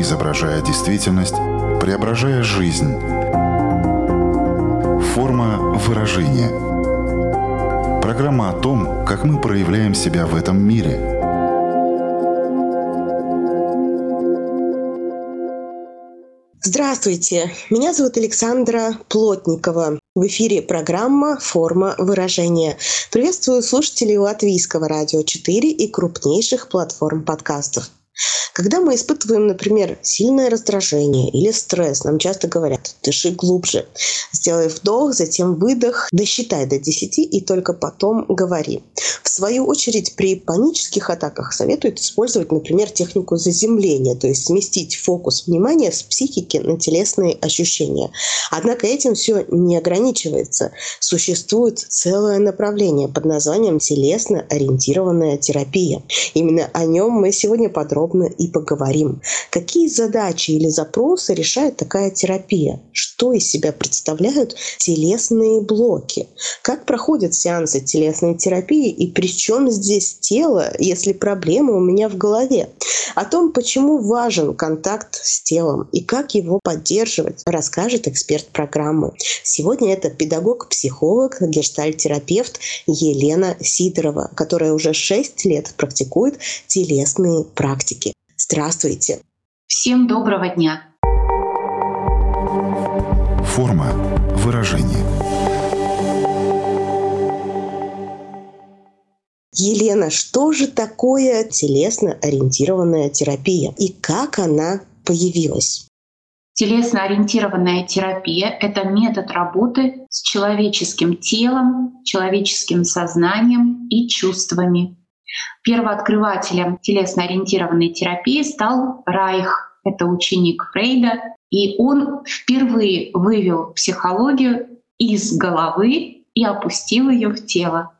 изображая действительность, преображая жизнь. Форма выражения. Программа о том, как мы проявляем себя в этом мире – Здравствуйте, меня зовут Александра Плотникова. В эфире программа «Форма выражения». Приветствую слушателей Латвийского радио 4 и крупнейших платформ подкастов. Когда мы испытываем, например, сильное раздражение или стресс, нам часто говорят «дыши глубже», сделай вдох, затем выдох, досчитай до 10 и только потом говори. В свою очередь, при панических атаках советуют использовать, например, технику заземления, то есть сместить фокус внимания с психики на телесные ощущения. Однако этим все не ограничивается. Существует целое направление под названием телесно-ориентированная терапия. Именно о нем мы сегодня подробно и поговорим. Какие задачи или запросы решает такая терапия? Что из себя представляют телесные блоки? Как проходят сеансы телесной терапии и при чем здесь тело, если проблема у меня в голове? О том, почему важен контакт с телом и как его поддерживать, расскажет эксперт программы. Сегодня это педагог-психолог, гештальт-терапевт Елена Сидорова, которая уже 6 лет практикует телесные практики. Здравствуйте. Всем доброго дня. Форма выражения. Елена, что же такое телесно-ориентированная терапия и как она появилась? Телесно-ориентированная терапия — это метод работы с человеческим телом, человеческим сознанием и чувствами. Первооткрывателем телесно-ориентированной терапии стал Райх. Это ученик Фрейда. И он впервые вывел психологию из головы и опустил ее в тело.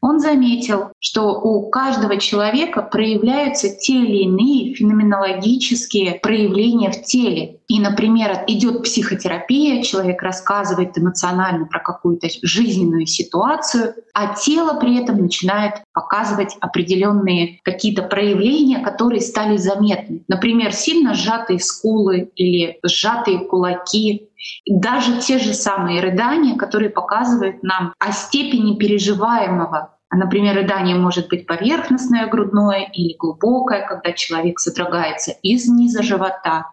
Он заметил, что у каждого человека проявляются те или иные феноменологические проявления в теле. И, например, идет психотерапия, человек рассказывает эмоционально про какую-то жизненную ситуацию, а тело при этом начинает показывать определенные какие-то проявления, которые стали заметны. Например, сильно сжатые скулы или сжатые кулаки, даже те же самые рыдания, которые показывают нам о степени переживаемого Например, рыдание может быть поверхностное грудное или глубокое, когда человек содрогается из низа живота.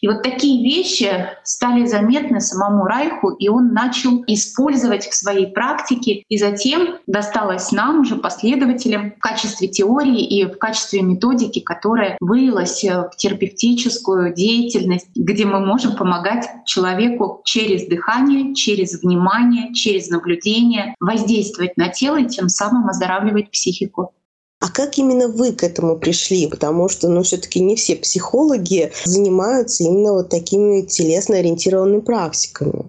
И вот такие вещи стали заметны самому Райху, и он начал использовать в своей практике, и затем досталось нам, уже последователям, в качестве теории и в качестве методики, которая вылилась в терапевтическую деятельность, где мы можем помогать человеку через дыхание, через внимание, через наблюдение воздействовать на тело и тем самым оздоравливать психику. А как именно вы к этому пришли? Потому что, ну, все-таки не все психологи занимаются именно вот такими телесно ориентированными практиками.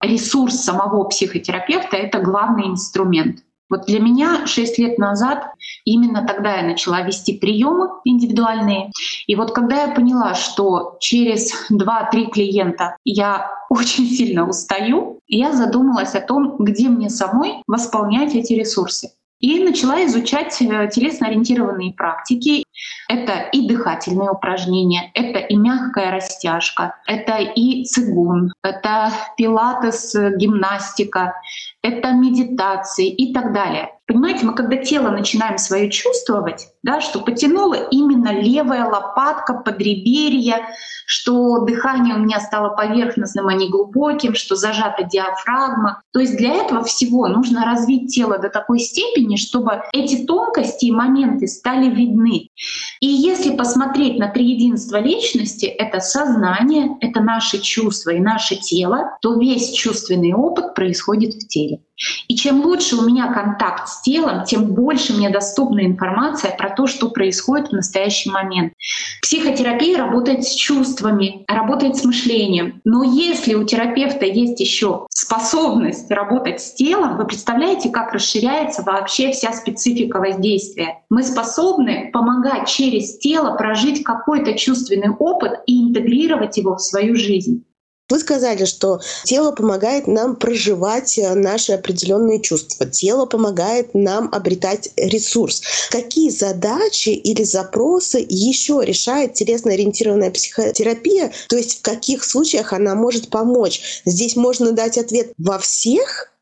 Ресурс самого психотерапевта — это главный инструмент. Вот для меня 6 лет назад именно тогда я начала вести приемы индивидуальные. И вот когда я поняла, что через 2-3 клиента я очень сильно устаю, я задумалась о том, где мне самой восполнять эти ресурсы. И начала изучать э, телесно-ориентированные практики. Это и дыхательные упражнения, это и мягкая растяжка, это и цигун, это пилатес, э, гимнастика, это медитации и так далее. Понимаете, мы когда тело начинаем свое чувствовать, да, что потянуло именно левая лопатка, подреберье, что дыхание у меня стало поверхностным, а не глубоким, что зажата диафрагма. То есть для этого всего нужно развить тело до такой степени, чтобы эти тонкости и моменты стали видны. И если посмотреть на триединство личности, это сознание, это наши чувства и наше тело, то весь чувственный опыт происходит в теле. И чем лучше у меня контакт с телом, тем больше мне доступна информация про то, что происходит в настоящий момент. Психотерапия работает с чувствами, работает с мышлением. Но если у терапевта есть еще способность работать с телом, вы представляете, как расширяется вообще вся специфика воздействия. Мы способны помогать через тело прожить какой-то чувственный опыт и интегрировать его в свою жизнь. Вы сказали, что тело помогает нам проживать э, наши определенные чувства. Тело помогает нам обретать ресурс. Какие задачи или запросы еще решает телесно-ориентированная психотерапия? То есть в каких случаях она может помочь? Здесь можно дать ответ во всех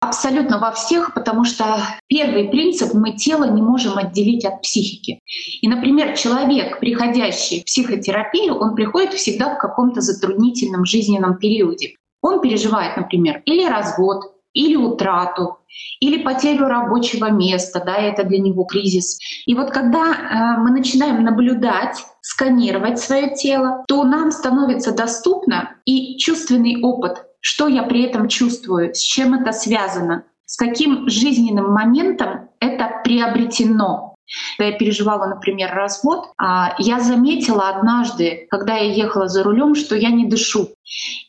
Абсолютно во всех, потому что первый принцип — мы тело не можем отделить от психики. И, например, человек, приходящий в психотерапию, он приходит всегда в каком-то затруднительном жизненном периоде. Он переживает, например, или развод, или утрату, или потерю рабочего места, да, это для него кризис. И вот когда э, мы начинаем наблюдать, сканировать свое тело, то нам становится доступно и чувственный опыт что я при этом чувствую, с чем это связано, с каким жизненным моментом это приобретено. Когда я переживала, например, развод, а, я заметила однажды, когда я ехала за рулем, что я не дышу.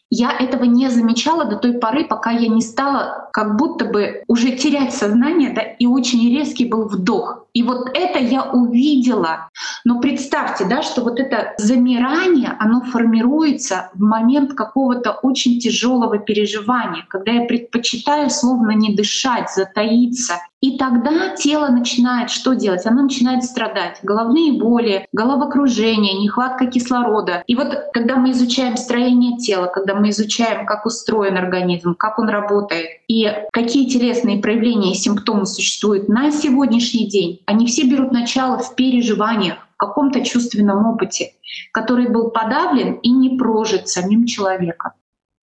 Я этого не замечала до той поры, пока я не стала как будто бы уже терять сознание, да, и очень резкий был вдох. И вот это я увидела. Но представьте, да, что вот это замирание, оно формируется в момент какого-то очень тяжелого переживания, когда я предпочитаю словно не дышать, затаиться. И тогда тело начинает что делать? Оно начинает страдать. Головные боли, головокружение, нехватка кислорода. И вот когда мы изучаем строение тела, когда мы изучаем, как устроен организм, как он работает и какие телесные проявления и симптомы существуют на сегодняшний день, они все берут начало в переживаниях, в каком-то чувственном опыте, который был подавлен и не прожит самим человеком.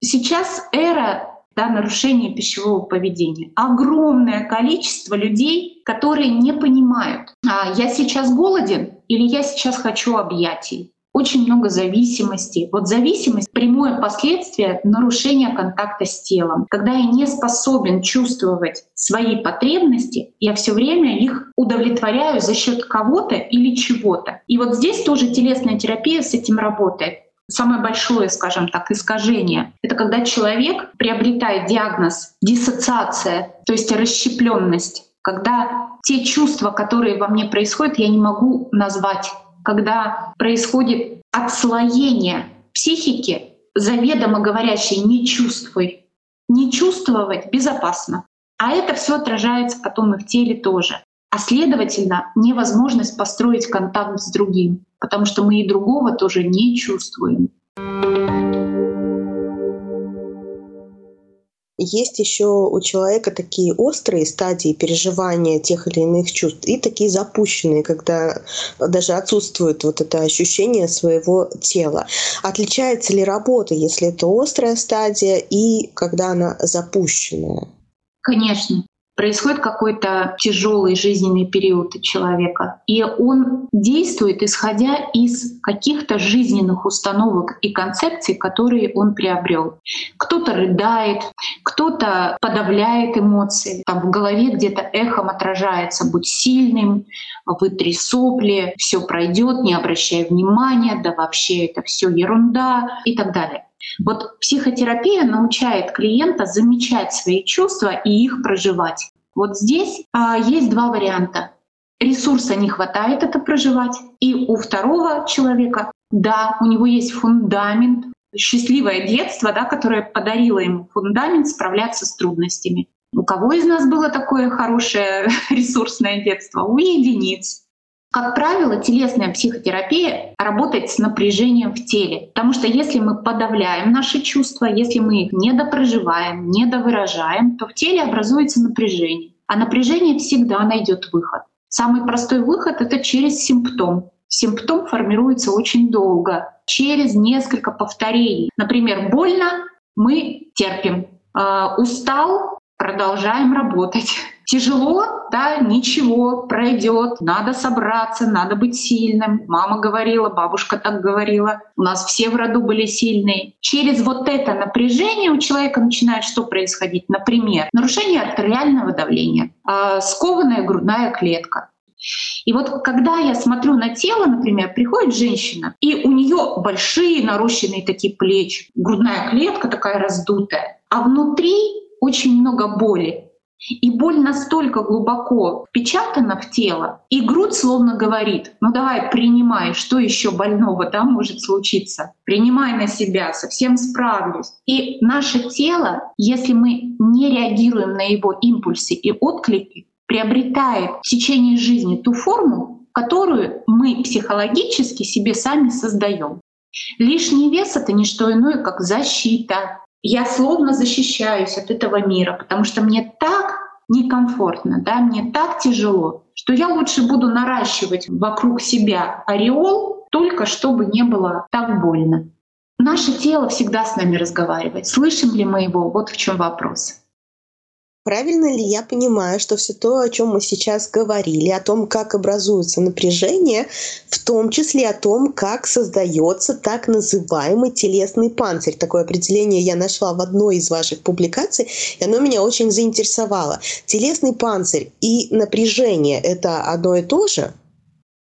Сейчас эра да, нарушения пищевого поведения. Огромное количество людей, которые не понимают, а я сейчас голоден или я сейчас хочу объятий очень много зависимости. Вот зависимость — прямое последствие нарушения контакта с телом. Когда я не способен чувствовать свои потребности, я все время их удовлетворяю за счет кого-то или чего-то. И вот здесь тоже телесная терапия с этим работает. Самое большое, скажем так, искажение — это когда человек приобретает диагноз диссоциация, то есть расщепленность, когда те чувства, которые во мне происходят, я не могу назвать когда происходит отслоение психики, заведомо говорящей «не чувствуй». Не чувствовать безопасно. А это все отражается потом и в теле тоже. А следовательно, невозможность построить контакт с другим, потому что мы и другого тоже не чувствуем. Есть еще у человека такие острые стадии переживания тех или иных чувств и такие запущенные, когда даже отсутствует вот это ощущение своего тела. Отличается ли работа, если это острая стадия и когда она запущенная? Конечно происходит какой-то тяжелый жизненный период у человека, и он действует, исходя из каких-то жизненных установок и концепций, которые он приобрел. Кто-то рыдает, кто-то подавляет эмоции, там в голове где-то эхом отражается «будь сильным», «вытри сопли», «все пройдет», «не обращай внимания», «да вообще это все ерунда» и так далее. Вот психотерапия научает клиента замечать свои чувства и их проживать. Вот здесь а, есть два варианта. Ресурса не хватает это проживать, и у второго человека, да, у него есть фундамент, счастливое детство, да, которое подарило ему фундамент справляться с трудностями. У кого из нас было такое хорошее ресурсное детство? У единиц. Как правило, телесная психотерапия работает с напряжением в теле, потому что если мы подавляем наши чувства, если мы их недопроживаем, недовыражаем, то в теле образуется напряжение. А напряжение всегда найдет выход. Самый простой выход — это через симптом. Симптом формируется очень долго, через несколько повторений. Например, больно — мы терпим. Э, устал — продолжаем работать. Тяжело, да, ничего, пройдет, надо собраться, надо быть сильным. Мама говорила, бабушка так говорила, у нас все в роду были сильные. Через вот это напряжение у человека начинает что происходить? Например, нарушение артериального давления, э, скованная грудная клетка, и вот когда я смотрю на тело, например, приходит женщина, и у нее большие нарощенные такие плечи, грудная клетка такая раздутая, а внутри очень много боли. И боль настолько глубоко впечатана в тело, и грудь словно говорит, ну давай принимай, что еще больного да, может случиться. Принимай на себя, совсем справлюсь. И наше тело, если мы не реагируем на его импульсы и отклики, приобретает в течение жизни ту форму, которую мы психологически себе сами создаем. Лишний вес — это не что иное, как защита, я словно защищаюсь от этого мира, потому что мне так некомфортно, да, мне так тяжело, что я лучше буду наращивать вокруг себя ореол, только чтобы не было так больно. Наше тело всегда с нами разговаривает. Слышим ли мы его? Вот в чем вопрос. Правильно ли я понимаю, что все то, о чем мы сейчас говорили, о том, как образуется напряжение, в том числе о том, как создается так называемый телесный панцирь. Такое определение я нашла в одной из ваших публикаций, и оно меня очень заинтересовало. Телесный панцирь и напряжение — это одно и то же?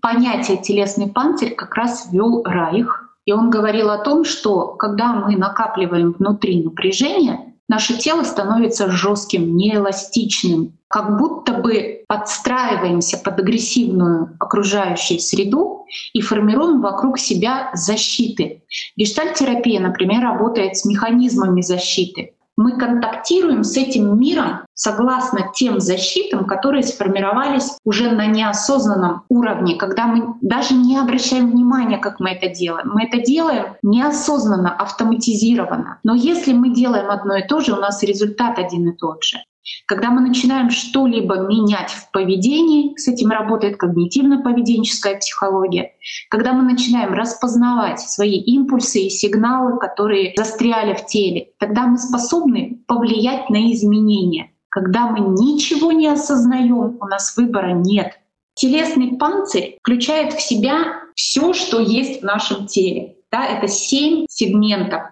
Понятие телесный панцирь как раз ввел Райх, и он говорил о том, что когда мы накапливаем внутри напряжение, наше тело становится жестким, неэластичным, как будто бы подстраиваемся под агрессивную окружающую среду и формируем вокруг себя защиты. Гештальтерапия, например, работает с механизмами защиты мы контактируем с этим миром согласно тем защитам, которые сформировались уже на неосознанном уровне, когда мы даже не обращаем внимания, как мы это делаем. Мы это делаем неосознанно, автоматизированно. Но если мы делаем одно и то же, у нас результат один и тот же. Когда мы начинаем что-либо менять в поведении, с этим работает когнитивно-поведенческая психология, когда мы начинаем распознавать свои импульсы и сигналы, которые застряли в теле, тогда мы способны повлиять на изменения. Когда мы ничего не осознаем, у нас выбора нет. Телесный панцирь включает в себя все, что есть в нашем теле. Да, это семь сегментов.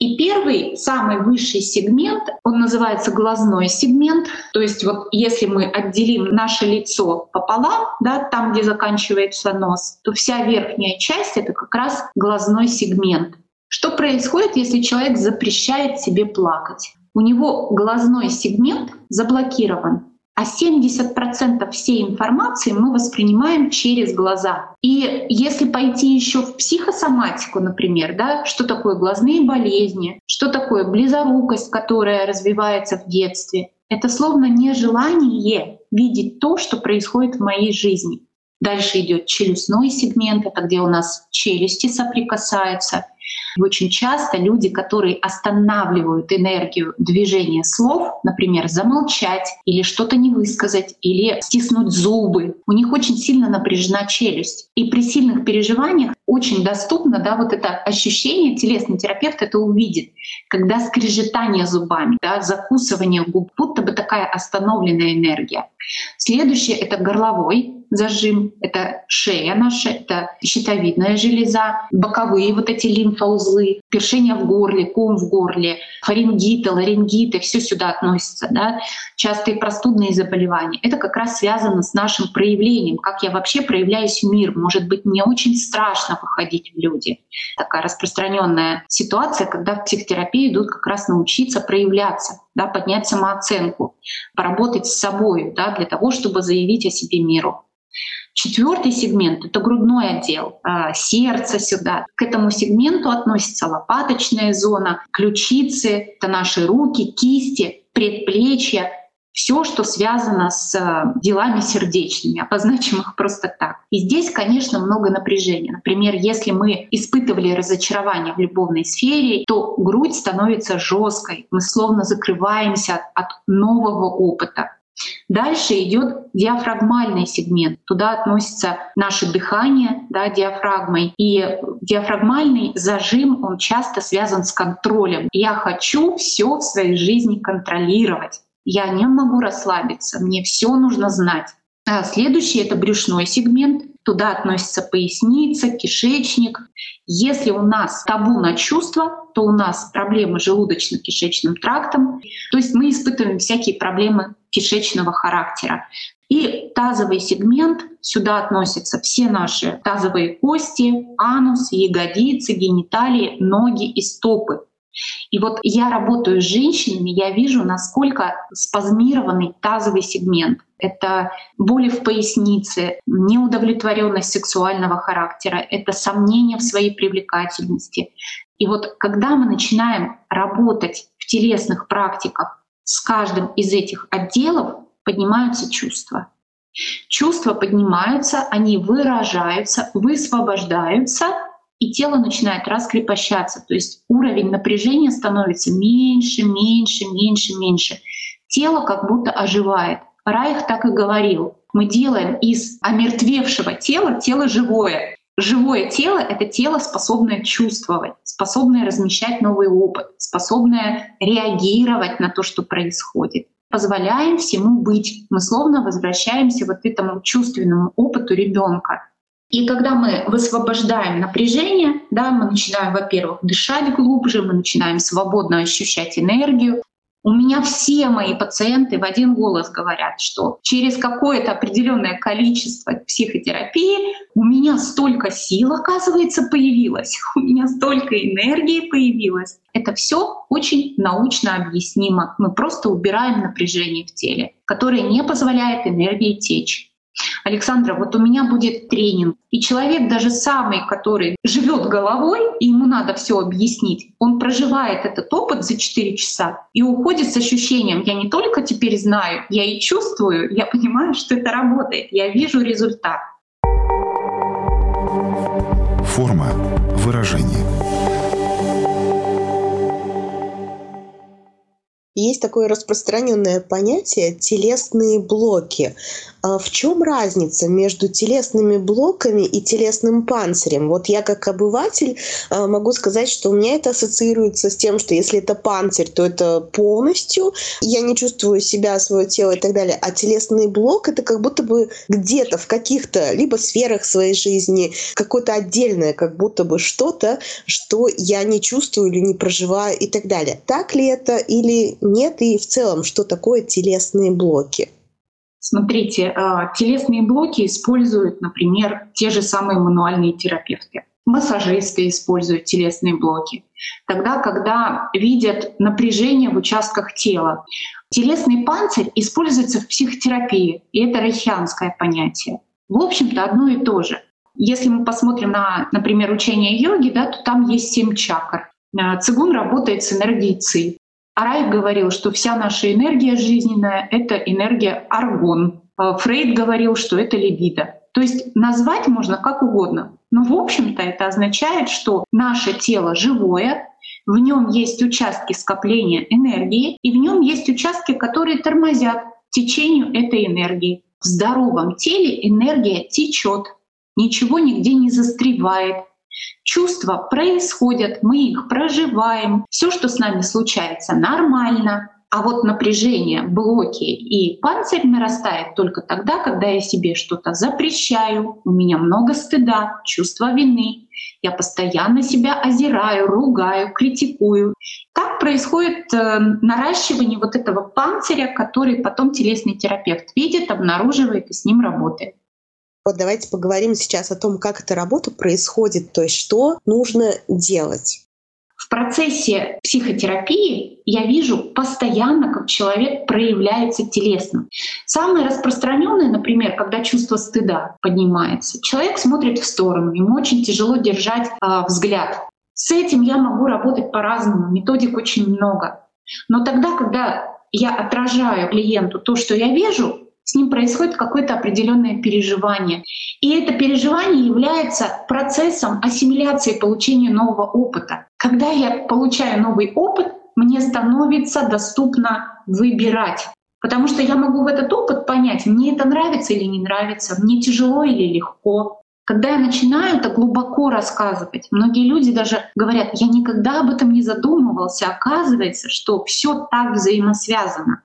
И первый, самый высший сегмент, он называется глазной сегмент. То есть вот если мы отделим наше лицо пополам, да, там, где заканчивается нос, то вся верхняя часть — это как раз глазной сегмент. Что происходит, если человек запрещает себе плакать? У него глазной сегмент заблокирован а 70% всей информации мы воспринимаем через глаза. И если пойти еще в психосоматику, например, да, что такое глазные болезни, что такое близорукость, которая развивается в детстве, это словно нежелание видеть то, что происходит в моей жизни. Дальше идет челюстной сегмент, это где у нас челюсти соприкасаются. И очень часто люди, которые останавливают энергию движения слов, например, замолчать или что-то не высказать, или стиснуть зубы, у них очень сильно напряжена челюсть. И при сильных переживаниях очень доступно да, вот это ощущение, телесный терапевт это увидит, когда скрежетание зубами, да, закусывание губ, будто бы такая остановленная энергия. Следующее — это горловой зажим, это шея наша, это щитовидная железа, боковые вот эти лимфоузлы, першение в горле, ком в горле, фарингиты, ларингиты, все сюда относится, да, частые простудные заболевания. Это как раз связано с нашим проявлением, как я вообще проявляюсь в мир. Может быть, мне очень страшно выходить в люди. Такая распространенная ситуация, когда в психотерапии идут как раз научиться проявляться, да, поднять самооценку, поработать с собой да, для того, чтобы заявить о себе миру. Четвертый сегмент — это грудной отдел, а, сердце сюда. К этому сегменту относится лопаточная зона, ключицы, это наши руки, кисти, предплечья, все, что связано с а, делами сердечными, обозначим их просто так. И здесь, конечно, много напряжения. Например, если мы испытывали разочарование в любовной сфере, то грудь становится жесткой, мы словно закрываемся от нового опыта. Дальше идет диафрагмальный сегмент. Туда относится наше дыхание да, диафрагмой. И диафрагмальный зажим, он часто связан с контролем. Я хочу все в своей жизни контролировать. Я не могу расслабиться, мне все нужно знать. А следующий — это брюшной сегмент. Туда относится поясница, кишечник. Если у нас табу на чувства, то у нас проблемы с желудочно-кишечным трактом. То есть мы испытываем всякие проблемы кишечного характера. И тазовый сегмент, сюда относятся все наши тазовые кости, анус, ягодицы, гениталии, ноги и стопы. И вот я работаю с женщинами, я вижу, насколько спазмированный тазовый сегмент. Это боли в пояснице, неудовлетворенность сексуального характера, это сомнения в своей привлекательности. И вот когда мы начинаем работать в телесных практиках с каждым из этих отделов, поднимаются чувства. Чувства поднимаются, они выражаются, высвобождаются, и тело начинает раскрепощаться. То есть уровень напряжения становится меньше, меньше, меньше, меньше. Тело как будто оживает. Райх так и говорил. Мы делаем из омертвевшего тела тело живое. Живое тело — это тело, способное чувствовать, способное размещать новый опыт, способное реагировать на то, что происходит. Позволяем всему быть. Мы словно возвращаемся вот этому чувственному опыту ребенка. И когда мы высвобождаем напряжение, да, мы начинаем, во-первых, дышать глубже, мы начинаем свободно ощущать энергию. У меня все мои пациенты в один голос говорят, что через какое-то определенное количество психотерапии у меня столько сил, оказывается, появилось, у меня столько энергии появилось. Это все очень научно объяснимо. Мы просто убираем напряжение в теле, которое не позволяет энергии течь. Александра, вот у меня будет тренинг, и человек даже самый, который живет головой, и ему надо все объяснить, он проживает этот опыт за 4 часа и уходит с ощущением, я не только теперь знаю, я и чувствую, я понимаю, что это работает, я вижу результат. Форма выражения. Есть такое распространенное понятие телесные блоки. А в чем разница между телесными блоками и телесным панцирем? Вот я как обыватель а, могу сказать, что у меня это ассоциируется с тем, что если это панцирь, то это полностью, я не чувствую себя, свое тело и так далее. А телесный блок это как будто бы где-то в каких-то либо сферах своей жизни, какое-то отдельное, как будто бы что-то, что я не чувствую или не проживаю и так далее. Так ли это или нет? И в целом, что такое телесные блоки? Смотрите, а, телесные блоки используют, например, те же самые мануальные терапевты. Массажисты используют телесные блоки. Тогда, когда видят напряжение в участках тела. Телесный панцирь используется в психотерапии, и это рейхианское понятие. В общем-то, одно и то же. Если мы посмотрим на, например, учение йоги, да, то там есть семь чакр. А, цигун работает с энергией ци. Арай говорил, что вся наша энергия жизненная — это энергия аргон. А Фрейд говорил, что это либидо. То есть назвать можно как угодно. Но в общем-то это означает, что наше тело живое, в нем есть участки скопления энергии, и в нем есть участки, которые тормозят течению этой энергии. В здоровом теле энергия течет, ничего нигде не застревает, Чувства происходят, мы их проживаем. Все, что с нами случается, нормально. А вот напряжение, блоки и панцирь нарастает только тогда, когда я себе что-то запрещаю, у меня много стыда, чувства вины, я постоянно себя озираю, ругаю, критикую. Так происходит э, наращивание вот этого панциря, который потом телесный терапевт видит, обнаруживает и с ним работает. Вот давайте поговорим сейчас о том, как эта работа происходит, то есть что нужно делать. В процессе психотерапии я вижу постоянно, как человек проявляется телесно. Самое распространенное, например, когда чувство стыда поднимается, человек смотрит в сторону, ему очень тяжело держать э, взгляд. С этим я могу работать по-разному, методик очень много. Но тогда, когда я отражаю клиенту то, что я вижу, с ним происходит какое-то определенное переживание. И это переживание является процессом ассимиляции получения нового опыта. Когда я получаю новый опыт, мне становится доступно выбирать. Потому что я могу в этот опыт понять, мне это нравится или не нравится, мне тяжело или легко. Когда я начинаю это глубоко рассказывать, многие люди даже говорят, я никогда об этом не задумывался, оказывается, что все так взаимосвязано.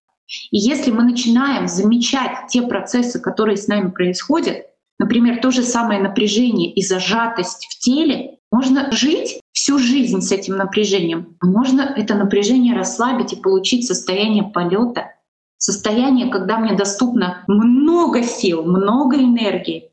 И если мы начинаем замечать те процессы, которые с нами происходят, например, то же самое напряжение и зажатость в теле, можно жить всю жизнь с этим напряжением, можно это напряжение расслабить и получить состояние полета, состояние, когда мне доступно много сил, много энергии.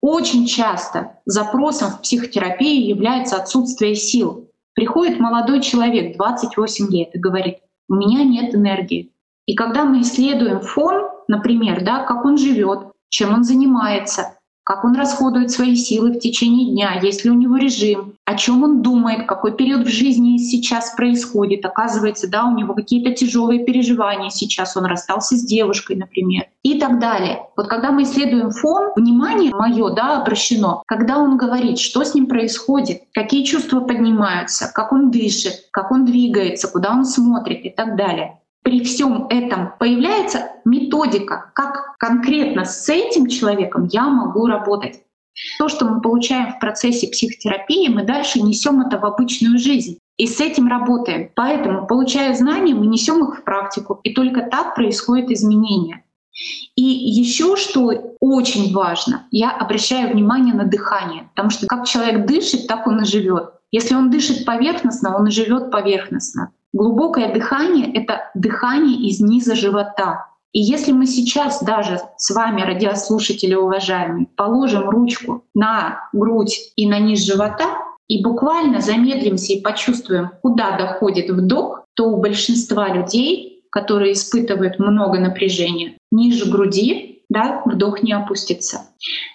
Очень часто запросом в психотерапии является отсутствие сил. Приходит молодой человек, 28 лет, и говорит, у меня нет энергии. И когда мы исследуем фон, например, да, как он живет, чем он занимается, как он расходует свои силы в течение дня, есть ли у него режим, о чем он думает, какой период в жизни сейчас происходит. Оказывается, да, у него какие-то тяжелые переживания сейчас, он расстался с девушкой, например, и так далее. Вот когда мы исследуем фон, внимание мое да, обращено, когда он говорит, что с ним происходит, какие чувства поднимаются, как он дышит, как он двигается, куда он смотрит и так далее при всем этом появляется методика, как конкретно с этим человеком я могу работать. То, что мы получаем в процессе психотерапии, мы дальше несем это в обычную жизнь. И с этим работаем. Поэтому, получая знания, мы несем их в практику. И только так происходит изменение. И еще что очень важно, я обращаю внимание на дыхание, потому что как человек дышит, так он и живет. Если он дышит поверхностно, он и живет поверхностно. Глубокое дыхание — это дыхание из низа живота. И если мы сейчас даже с вами, радиослушатели уважаемые, положим ручку на грудь и на низ живота, и буквально замедлимся и почувствуем, куда доходит вдох, то у большинства людей, которые испытывают много напряжения, ниже груди да, вдох не опустится.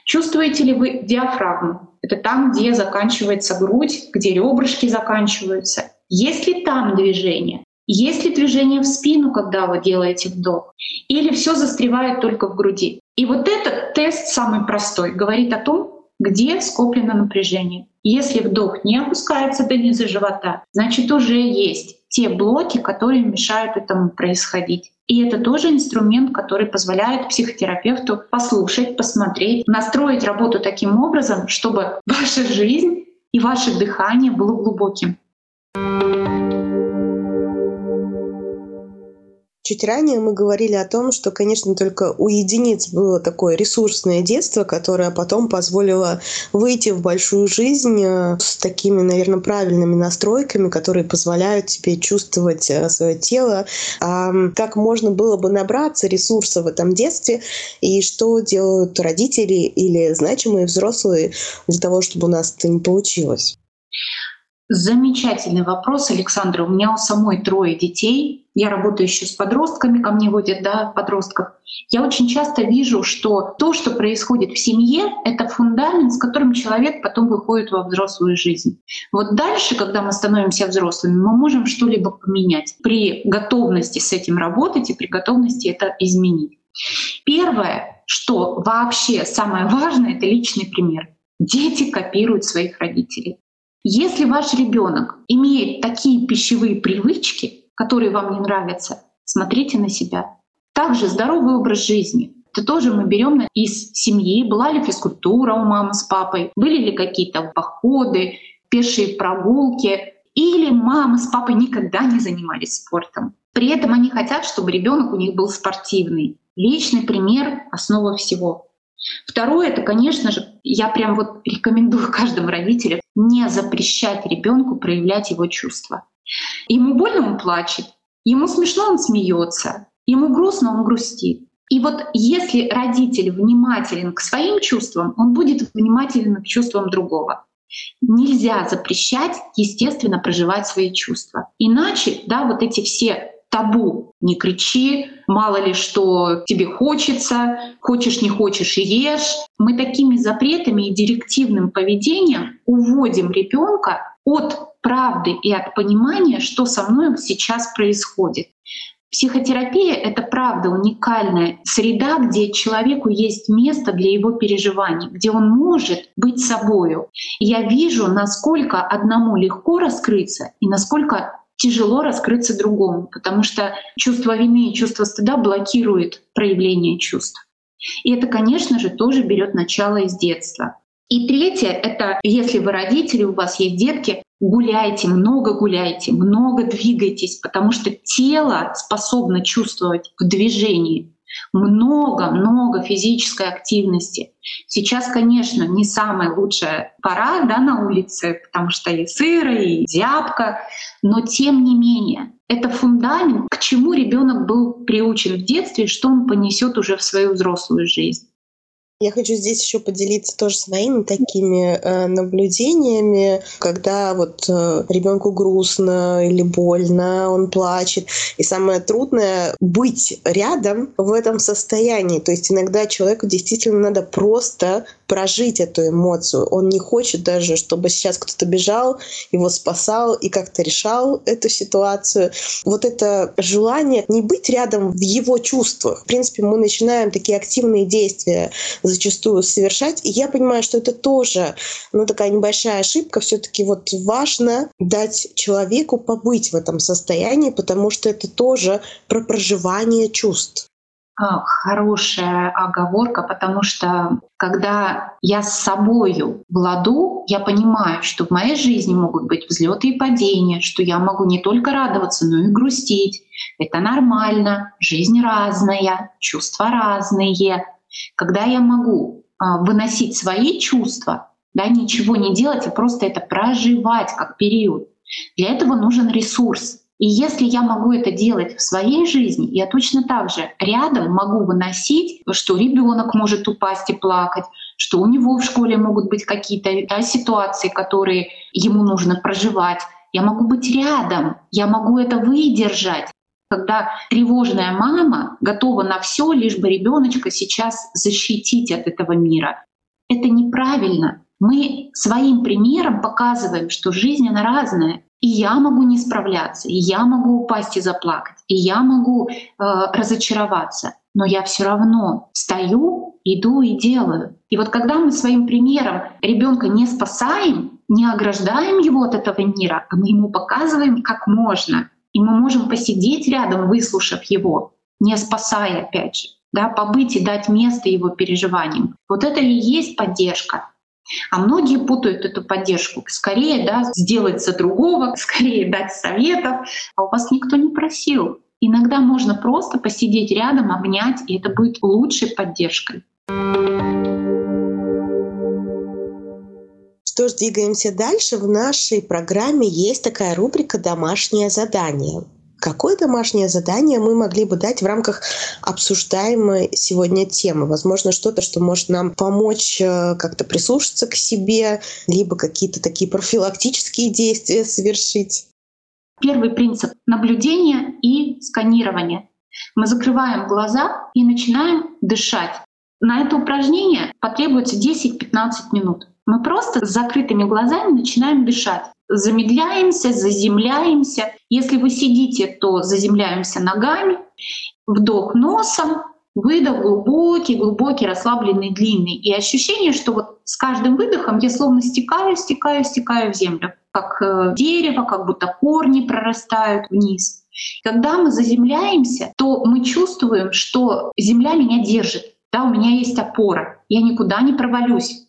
Чувствуете ли вы диафрагму? Это там, где заканчивается грудь, где ребрышки заканчиваются. Есть ли там движение? Есть ли движение в спину, когда вы делаете вдох? Или все застревает только в груди? И вот этот тест самый простой говорит о том, где скоплено напряжение. Если вдох не опускается до низа живота, значит уже есть те блоки, которые мешают этому происходить. И это тоже инструмент, который позволяет психотерапевту послушать, посмотреть, настроить работу таким образом, чтобы ваша жизнь и ваше дыхание было глубоким. Чуть ранее мы говорили о том, что, конечно, только у единиц было такое ресурсное детство, которое потом позволило выйти в большую жизнь э, с такими, наверное, правильными настройками, которые позволяют тебе чувствовать э, свое тело. А как можно было бы набраться ресурса в этом детстве и что делают родители или значимые взрослые для того, чтобы у нас это не получилось? Замечательный вопрос, Александра. У меня у самой трое детей. Я работаю еще с подростками, ко мне водят да, подростков. Я очень часто вижу, что то, что происходит в семье, это фундамент, с которым человек потом выходит во взрослую жизнь. Вот дальше, когда мы становимся взрослыми, мы можем что-либо поменять при готовности с этим работать и при готовности это изменить. Первое, что вообще самое важное, это личный пример. Дети копируют своих родителей. Если ваш ребенок имеет такие пищевые привычки, которые вам не нравятся, смотрите на себя. Также здоровый образ жизни. Это тоже мы берем из семьи. Была ли физкультура у мамы с папой? Были ли какие-то походы, пешие прогулки? Или мама с папой никогда не занимались спортом? При этом они хотят, чтобы ребенок у них был спортивный. Личный пример — основа всего. Второе, это, конечно же, я прям вот рекомендую каждому родителю не запрещать ребенку проявлять его чувства. Ему больно, он плачет, ему смешно, он смеется, ему грустно, он грустит. И вот если родитель внимателен к своим чувствам, он будет внимателен к чувствам другого. Нельзя запрещать, естественно, проживать свои чувства. Иначе, да, вот эти все табу. Не кричи, мало ли что тебе хочется, хочешь не хочешь и ешь. Мы такими запретами и директивным поведением уводим ребенка от правды и от понимания, что со мной сейчас происходит. Психотерапия — это правда уникальная среда, где человеку есть место для его переживаний, где он может быть собою. я вижу, насколько одному легко раскрыться и насколько тяжело раскрыться другому, потому что чувство вины и чувство стыда блокирует проявление чувств. И это, конечно же, тоже берет начало из детства. И третье — это если вы родители, у вас есть детки, гуляйте, много гуляйте, много двигайтесь, потому что тело способно чувствовать в движении много-много физической активности. Сейчас, конечно, не самая лучшая пора да, на улице, потому что и сыро, и зябко, но тем не менее, это фундамент, к чему ребенок был приучен в детстве, что он понесет уже в свою взрослую жизнь. Я хочу здесь еще поделиться тоже своими такими э, наблюдениями, когда вот э, ребенку грустно или больно, он плачет. И самое трудное — быть рядом в этом состоянии. То есть иногда человеку действительно надо просто прожить эту эмоцию. Он не хочет даже, чтобы сейчас кто-то бежал, его спасал и как-то решал эту ситуацию. Вот это желание не быть рядом в его чувствах. В принципе, мы начинаем такие активные действия зачастую совершать. И я понимаю, что это тоже ну, такая небольшая ошибка. все таки вот важно дать человеку побыть в этом состоянии, потому что это тоже про проживание чувств. А, хорошая оговорка, потому что когда я с собою в ладу, я понимаю, что в моей жизни могут быть взлеты и падения, что я могу не только радоваться, но и грустить. Это нормально, жизнь разная, чувства разные. Когда я могу а, выносить свои чувства, да, ничего не делать, а просто это проживать как период, для этого нужен ресурс. И если я могу это делать в своей жизни, я точно так же рядом могу выносить, что ребенок может упасть и плакать, что у него в школе могут быть какие-то да, ситуации, которые ему нужно проживать. Я могу быть рядом, я могу это выдержать. Когда тревожная мама готова на все, лишь бы ребеночка сейчас защитить от этого мира. Это неправильно. Мы своим примером показываем, что жизнь она разная, и я могу не справляться, и я могу упасть и заплакать, и я могу э, разочароваться, но я все равно стою, иду и делаю. И вот когда мы своим примером ребенка не спасаем, не ограждаем его от этого мира, а мы ему показываем, как можно, и мы можем посидеть рядом, выслушав его, не спасая опять же, да, побыть и дать место его переживаниям. Вот это и есть поддержка. А многие путают эту поддержку. Скорее да, сделать за другого, скорее дать советов, а у вас никто не просил. Иногда можно просто посидеть рядом, обнять, и это будет лучшей поддержкой. Что ж, двигаемся дальше. В нашей программе есть такая рубрика «Домашнее задание». Какое домашнее задание мы могли бы дать в рамках обсуждаемой сегодня темы? Возможно, что-то, что может нам помочь э, как-то прислушаться к себе, либо какие-то такие профилактические действия совершить. Первый принцип — наблюдение и сканирование. Мы закрываем глаза и начинаем дышать. На это упражнение потребуется 10-15 минут. Мы просто с закрытыми глазами начинаем дышать замедляемся, заземляемся. Если вы сидите, то заземляемся ногами, вдох носом, выдох глубокий, глубокий, расслабленный, длинный. И ощущение, что вот с каждым выдохом я словно стекаю, стекаю, стекаю в землю, как э, дерево, как будто корни прорастают вниз. Когда мы заземляемся, то мы чувствуем, что земля меня держит, да, у меня есть опора, я никуда не провалюсь.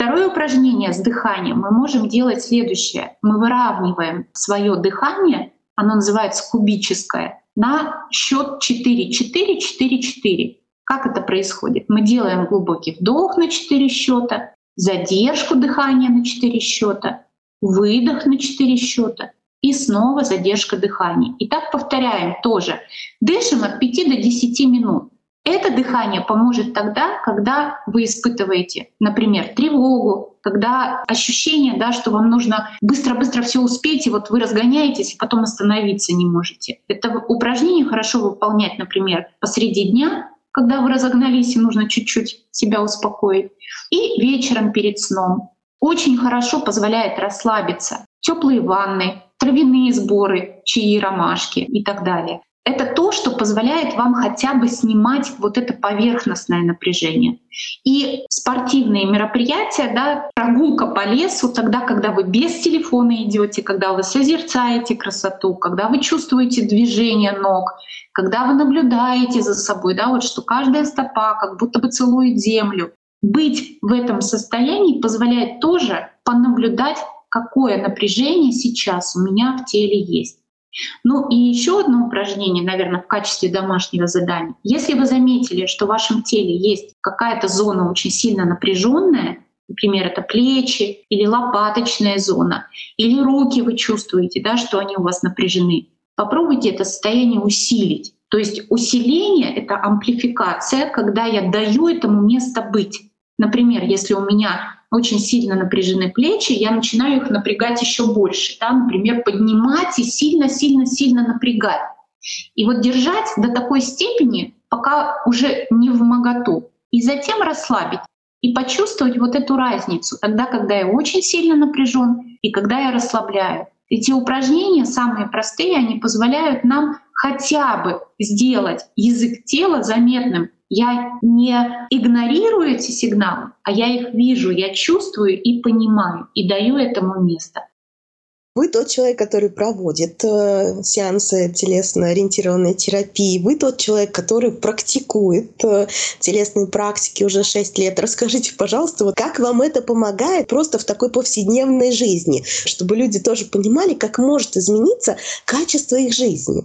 Второе упражнение с дыханием мы можем делать следующее. Мы выравниваем свое дыхание, оно называется кубическое, на счет 4, 4, 4, 4. Как это происходит? Мы делаем глубокий вдох на 4 счета, задержку дыхания на 4 счета, выдох на 4 счета и снова задержка дыхания. И так повторяем тоже. Дышим от 5 до 10 минут. Это дыхание поможет тогда, когда вы испытываете, например, тревогу, когда ощущение, да, что вам нужно быстро-быстро все успеть, и вот вы разгоняетесь, и потом остановиться не можете. Это упражнение хорошо выполнять, например, посреди дня, когда вы разогнались и нужно чуть-чуть себя успокоить, и вечером перед сном. Очень хорошо позволяет расслабиться. Теплые ванны, травяные сборы, чаи, ромашки и так далее это то, что позволяет вам хотя бы снимать вот это поверхностное напряжение. И спортивные мероприятия, да, прогулка по лесу, тогда, когда вы без телефона идете, когда вы созерцаете красоту, когда вы чувствуете движение ног, когда вы наблюдаете за собой, да, вот что каждая стопа как будто бы целует землю. Быть в этом состоянии позволяет тоже понаблюдать, какое напряжение сейчас у меня в теле есть. Ну и еще одно упражнение, наверное, в качестве домашнего задания. Если вы заметили, что в вашем теле есть какая-то зона очень сильно напряженная, например, это плечи или лопаточная зона, или руки вы чувствуете, да, что они у вас напряжены, попробуйте это состояние усилить. То есть усиление — это амплификация, когда я даю этому место быть. Например, если у меня очень сильно напряжены плечи, я начинаю их напрягать еще больше. Да? Например, поднимать и сильно-сильно-сильно напрягать. И вот держать до такой степени, пока уже не в моготу. И затем расслабить и почувствовать вот эту разницу, тогда, когда я очень сильно напряжен и когда я расслабляю. Эти упражнения, самые простые, они позволяют нам хотя бы сделать язык тела заметным. Я не игнорирую эти сигналы, а я их вижу, я чувствую и понимаю, и даю этому место. Вы тот человек, который проводит э, сеансы телесно-ориентированной терапии. Вы тот человек, который практикует э, телесные практики уже 6 лет. Расскажите, пожалуйста, вот как вам это помогает просто в такой повседневной жизни, чтобы люди тоже понимали, как может измениться качество их жизни.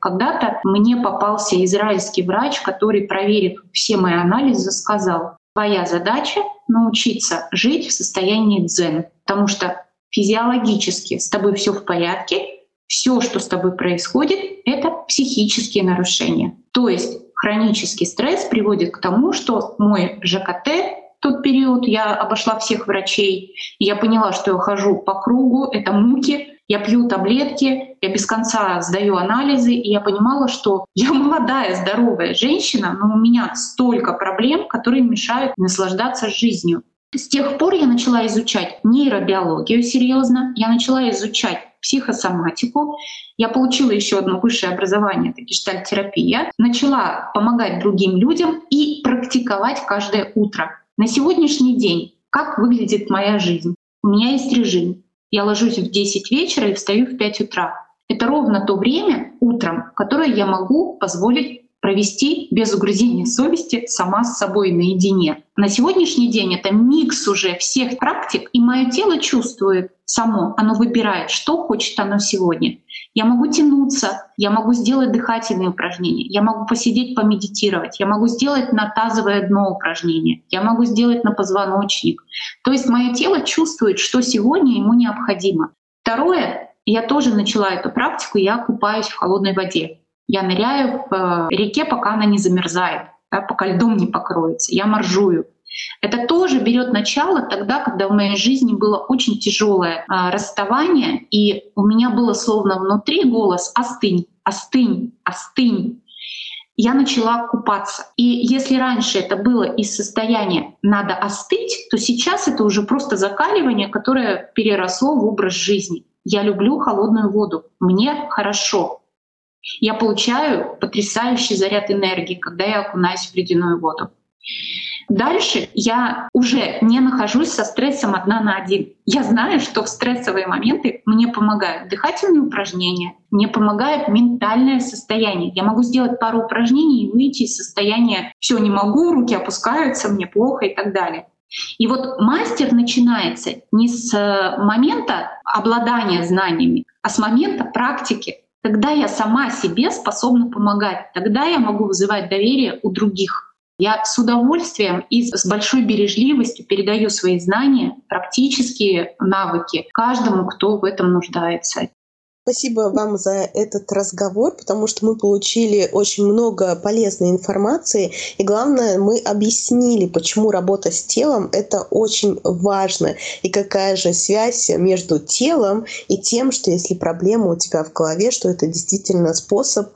Когда-то мне попался израильский врач, который, проверив все мои анализы, сказал, твоя задача — научиться жить в состоянии дзен, потому что физиологически с тобой все в порядке, все, что с тобой происходит, это психические нарушения. То есть хронический стресс приводит к тому, что мой ЖКТ тот период, я обошла всех врачей, я поняла, что я хожу по кругу, это муки, я пью таблетки, я без конца сдаю анализы, и я понимала, что я молодая, здоровая женщина, но у меня столько проблем, которые мешают наслаждаться жизнью. С тех пор я начала изучать нейробиологию серьезно, я начала изучать психосоматику. Я получила еще одно высшее образование, это гештальтерапия. Начала помогать другим людям и практиковать каждое утро. На сегодняшний день как выглядит моя жизнь? У меня есть режим. Я ложусь в 10 вечера и встаю в 5 утра. Это ровно то время утром, которое я могу позволить провести без угрызения совести сама с собой наедине. На сегодняшний день это микс уже всех практик, и мое тело чувствует само, оно выбирает, что хочет оно сегодня. Я могу тянуться, я могу сделать дыхательные упражнения, я могу посидеть, помедитировать, я могу сделать на тазовое дно упражнение, я могу сделать на позвоночник. То есть мое тело чувствует, что сегодня ему необходимо. Второе, я тоже начала эту практику, я купаюсь в холодной воде. Я ныряю в реке, пока она не замерзает, да, пока льдом не покроется. Я моржую. Это тоже берет начало тогда, когда в моей жизни было очень тяжелое а, расставание, и у меня было словно внутри голос «остынь, остынь, остынь». Я начала купаться. И если раньше это было из состояния «надо остыть», то сейчас это уже просто закаливание, которое переросло в образ жизни. Я люблю холодную воду, мне хорошо, я получаю потрясающий заряд энергии, когда я окунаюсь в ледяную воду. Дальше я уже не нахожусь со стрессом одна на один. Я знаю, что в стрессовые моменты мне помогают дыхательные упражнения, мне помогает ментальное состояние. Я могу сделать пару упражнений и выйти из состояния «все, не могу, руки опускаются, мне плохо» и так далее. И вот мастер начинается не с момента обладания знаниями, а с момента практики. Тогда я сама себе способна помогать, тогда я могу вызывать доверие у других. Я с удовольствием и с большой бережливостью передаю свои знания, практические навыки каждому, кто в этом нуждается. Спасибо вам за этот разговор, потому что мы получили очень много полезной информации. И главное, мы объяснили, почему работа с телом — это очень важно. И какая же связь между телом и тем, что если проблема у тебя в голове, что это действительно способ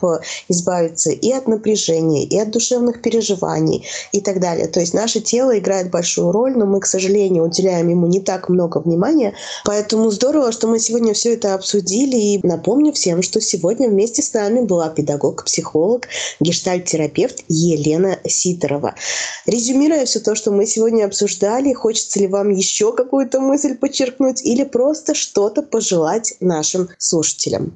избавиться и от напряжения, и от душевных переживаний и так далее. То есть наше тело играет большую роль, но мы, к сожалению, уделяем ему не так много внимания. Поэтому здорово, что мы сегодня все это обсудили и Напомню всем, что сегодня вместе с нами была педагог-психолог, гештальт-терапевт Елена Сидорова. Резюмируя все то, что мы сегодня обсуждали, хочется ли вам еще какую-то мысль подчеркнуть или просто что-то пожелать нашим слушателям?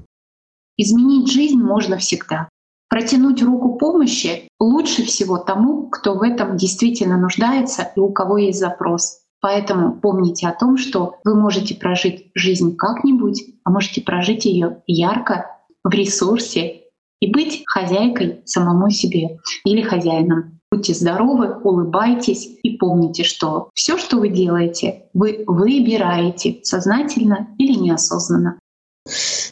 Изменить жизнь можно всегда. Протянуть руку помощи лучше всего тому, кто в этом действительно нуждается и у кого есть запрос. Поэтому помните о том, что вы можете прожить жизнь как-нибудь, а можете прожить ее ярко, в ресурсе и быть хозяйкой самому себе или хозяином. Будьте здоровы, улыбайтесь и помните, что все, что вы делаете, вы выбираете сознательно или неосознанно.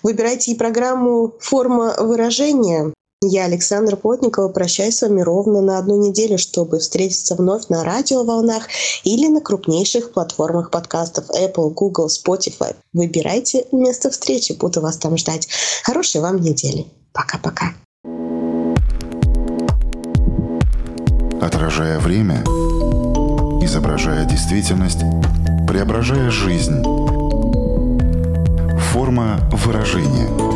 Выбирайте и программу «Форма выражения», Я, Александра Плотникова, прощаюсь с вами ровно на одну неделю, чтобы встретиться вновь на радиоволнах или на крупнейших платформах подкастов Apple, Google, Spotify. Выбирайте место встречи, буду вас там ждать. Хорошей вам недели. Пока-пока. Отражая время, изображая действительность, преображая жизнь. Форма выражения.